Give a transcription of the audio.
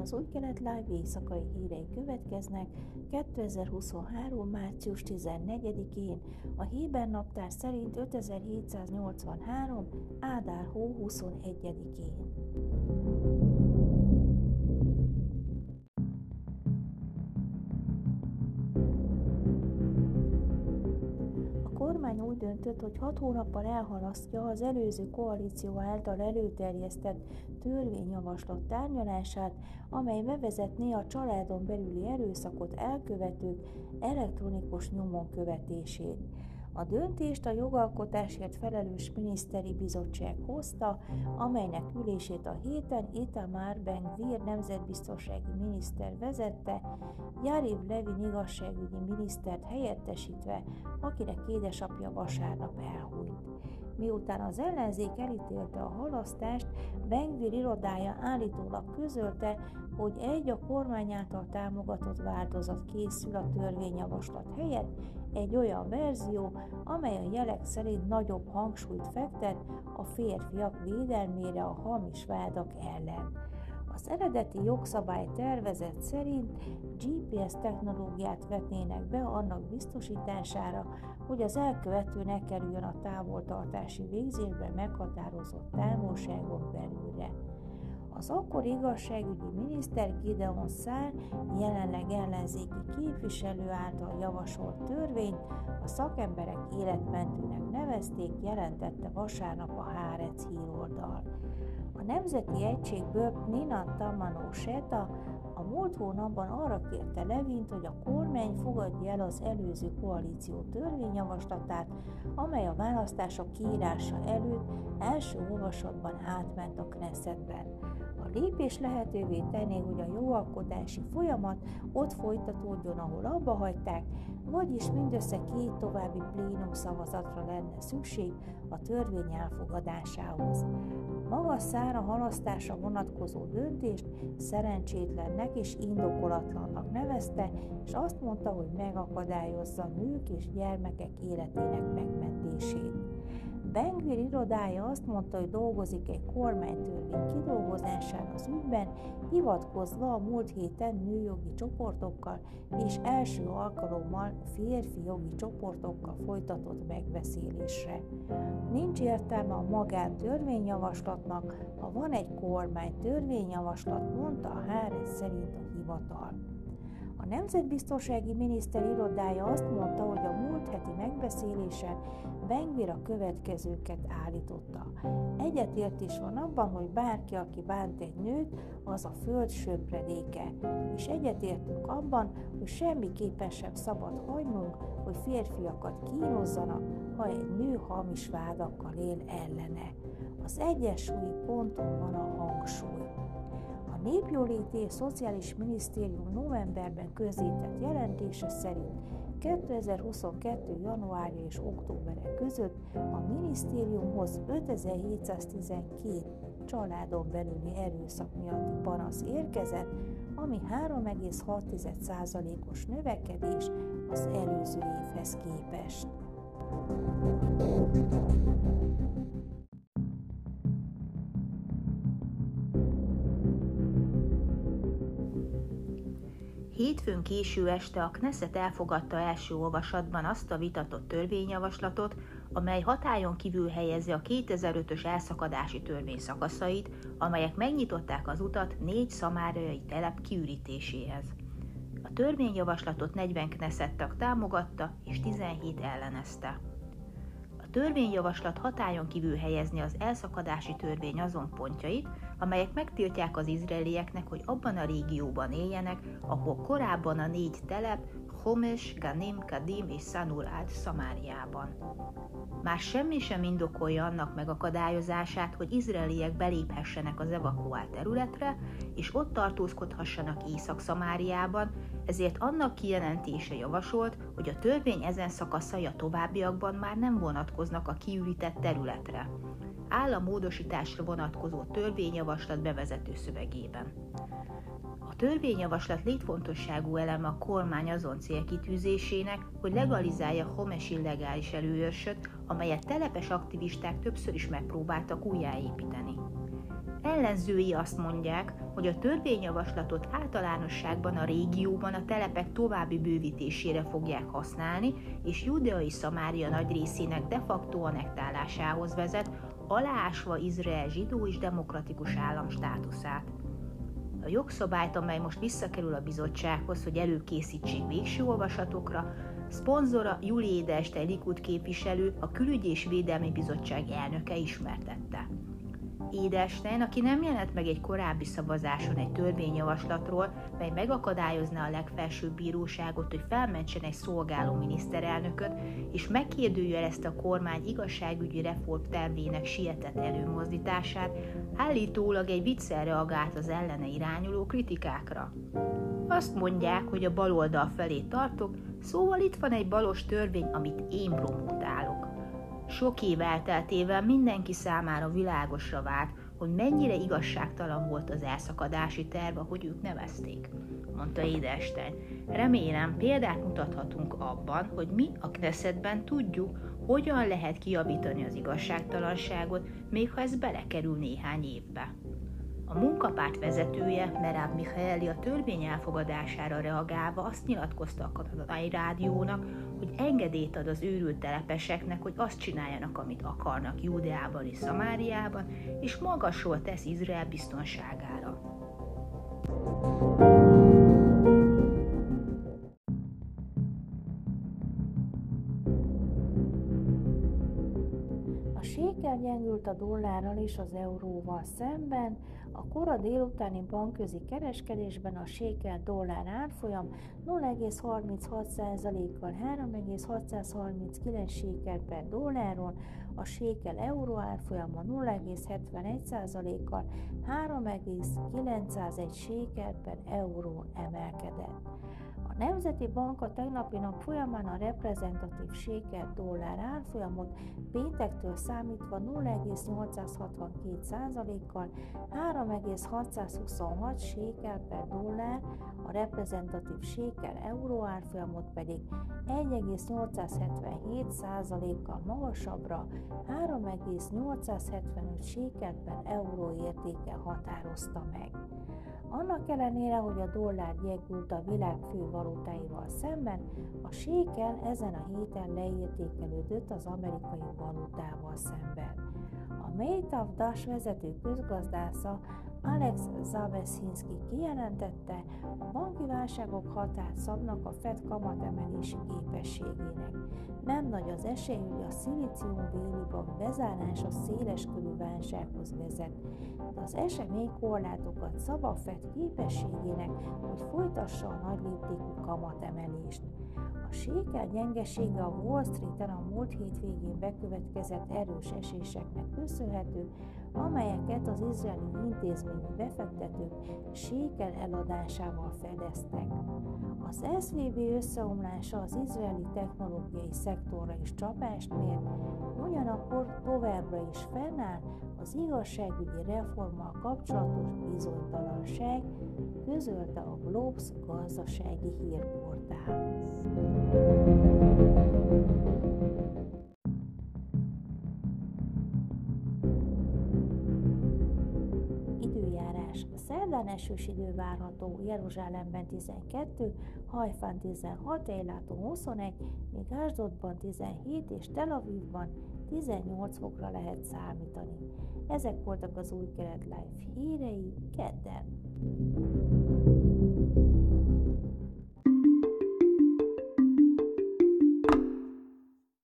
az Új Kelet Live éjszakai hírei következnek 2023. március 14-én, a Héber naptár szerint 5783. Ádár hó 21-én. Döntött, hogy hat hónappal elhalasztja az előző koalíció által előterjesztett törvényjavaslat tárgyalását, amely bevezetné a családon belüli erőszakot elkövetők elektronikus nyomon követését. A döntést a jogalkotásért felelős miniszteri bizottság hozta, amelynek ülését a héten Itamar Ben-Gvir nemzetbiztonsági miniszter vezette, Jariv Levin igazságügyi minisztert helyettesítve, akinek édesapja vasárnap elhunyt. Miután az ellenzék elítélte a halasztást, Bengvir irodája állítólag közölte, hogy egy a kormány által támogatott változat készül a törvényjavaslat helyett, egy olyan verzió, amely a jelek szerint nagyobb hangsúlyt fektet a férfiak védelmére a hamis vádak ellen. Az eredeti jogszabály tervezet szerint GPS technológiát vetnének be annak biztosítására, hogy az elkövető ne kerüljön a távoltartási végzésbe meghatározott távolságon belülre. Az akkor igazságügyi miniszter Gideon Szár jelenleg ellenzéki képviselő által javasolt törvényt a szakemberek életmentőnek nevezték, jelentette vasárnap a Hárec híroldal. A Nemzeti Egységből Nina Tamano Seta a múlt hónapban arra kérte Levint, hogy a kormány fogadja el az előző koalíció törvényjavaslatát, amely a választások kiírása előtt első olvasatban átment a Knessetben. Lépés lehetővé tenné, hogy a jóalkotási folyamat ott folytatódjon, ahol abba hagyták, vagyis mindössze két további plénum szavazatra lenne szükség a törvény elfogadásához. Maga Szára halasztása vonatkozó döntést szerencsétlennek és indokolatlannak nevezte, és azt mondta, hogy megakadályozza nők és gyermekek életének megmentését. Bengvir irodája azt mondta, hogy dolgozik egy kormánytörvény kidolgozásán az ügyben, hivatkozva a múlt héten nőjogi csoportokkal és első alkalommal férfi jogi csoportokkal folytatott megbeszélésre. Nincs értelme a magán törvényjavaslatnak, ha van egy kormány törvényjavaslat, mondta a Háres szerint a hivatal. A Nemzetbiztonsági Miniszter irodája azt mondta, hogy a múlt heti megbeszélésen Bengvir a következőket állította. Egyetértés van abban, hogy bárki, aki bánt egy nőt, az a föld söpredéke, és egyetértünk abban, hogy semmiképpen sem szabad hagynunk, hogy férfiakat kínozzanak, ha egy nő hamis vádakkal él ellene. Az egyensúlyi ponton van a hangsúly. Népjóléti és Szociális Minisztérium novemberben közzétett jelentése szerint 2022. januárja és októbere között a minisztériumhoz 5712 családon belüli erőszak miatti panasz érkezett, ami 3,6%-os növekedés az előző évhez képest. Hétfőn késő este a Knesset elfogadta első olvasatban azt a vitatott törvényjavaslatot, amely hatályon kívül helyezi a 2005-ös elszakadási törvény szakaszait, amelyek megnyitották az utat négy szamáriai telep kiürítéséhez. A törvényjavaslatot 40 Knesset tag támogatta és 17 ellenezte törvényjavaslat hatályon kívül helyezni az elszakadási törvény azon pontjait, amelyek megtiltják az izraelieknek, hogy abban a régióban éljenek, ahol korábban a négy telep, Homes, Ganim, Kadim és Sanul állt Szamáriában. Már semmi sem indokolja annak megakadályozását, hogy izraeliek beléphessenek az evakuált területre, és ott tartózkodhassanak Észak-Szamáriában, ezért annak kijelentése javasolt, hogy a törvény ezen szakaszai a továbbiakban már nem vonatkoznak a kiürített területre. Áll a módosításra vonatkozó törvényjavaslat bevezető szövegében. A törvényjavaslat létfontosságú eleme a kormány azon célkitűzésének, hogy legalizálja Homes illegális előőrsöt, amelyet telepes aktivisták többször is megpróbáltak újjáépíteni. Ellenzői azt mondják, hogy a törvényjavaslatot általánosságban a régióban a telepek további bővítésére fogják használni, és Judeai Szamária nagy részének de facto anektálásához vezet, aláásva Izrael zsidó és demokratikus állam státuszát. A jogszabályt, amely most visszakerül a bizottsághoz, hogy előkészítsék végső olvasatokra, szponzora Júli Édeste Likud képviselő, a Külügy és Védelmi Bizottság elnöke ismertette. Édeslen, aki nem jelent meg egy korábbi szavazáson egy törvényjavaslatról, mely megakadályozná a legfelsőbb bíróságot, hogy felmentsen egy szolgáló miniszterelnököt, és megkérdőjelezte a kormány igazságügyi reform tervének sietett előmozdítását, állítólag egy viccel reagált az ellene irányuló kritikákra. Azt mondják, hogy a baloldal felé tartok, szóval itt van egy balos törvény, amit én promotálok. Sok év elteltével mindenki számára világosra vált, hogy mennyire igazságtalan volt az elszakadási terv, ahogy ők nevezték, mondta Édestein. Remélem példát mutathatunk abban, hogy mi a Knessetben tudjuk, hogyan lehet kiavítani az igazságtalanságot, még ha ez belekerül néhány évbe. A munkapárt vezetője, Meráb Michaeli a törvény elfogadására reagálva azt nyilatkozta a kanadai rádiónak, hogy engedélyt ad az őrült telepeseknek, hogy azt csináljanak, amit akarnak Júdeában és Szamáriában, és magasról tesz Izrael biztonságára. A gyengült a dollárral és az euróval szemben, a kora délutáni bankközi kereskedésben a sékel dollár árfolyam 0,36%-kal 3,639 sékel per dolláron, a sékel euró árfolyama 0,71%-kal 3,901 sékel per euró emelkedett. Nemzeti Bank a tegnapi nap folyamán a reprezentatív sékel dollár árfolyamot péntektől számítva 0,862%-kal 3,626 sékel per dollár, a reprezentatív sékel euró árfolyamot pedig 1,877%-kal magasabbra 3,875 sékel per euró értéke határozta meg. Annak ellenére, hogy a dollár gyengült a világ fő valutáival szemben, a sékel ezen a héten leértékelődött az amerikai valutával szemben. A Mate of Dash vezető közgazdásza Alex Zabeszinski kijelentette, a banki válságok határt szabnak a Fed kamatemelési képességének. Nem nagy az esély, hogy a szilícium bank bezárása körű válsághoz vezet, de az esemény korlátokat szab a Fed képességének, hogy folytassa a nagy léptékű kamatemelést. A sékel gyengesége a Wall Street-en a múlt hétvégén bekövetkezett erős eséseknek köszönhető, amelyeket az izraeli intézményi befektetők sékel eladásával fedeztek. Az SVB összeomlása az izraeli technológiai szektorra is csapást mért, ugyanakkor továbbra is fennáll az igazságügyi reformmal kapcsolatos bizonytalanság, közölte a Globes gazdasági hírportál. Szerdán esős idő várható, Jeruzsálemben 12, Hajfán 16, Eiláton 21, míg Ásdodban 17 és Tel Avivban 18 fokra lehet számítani. Ezek voltak az új kelet live hírei kedden.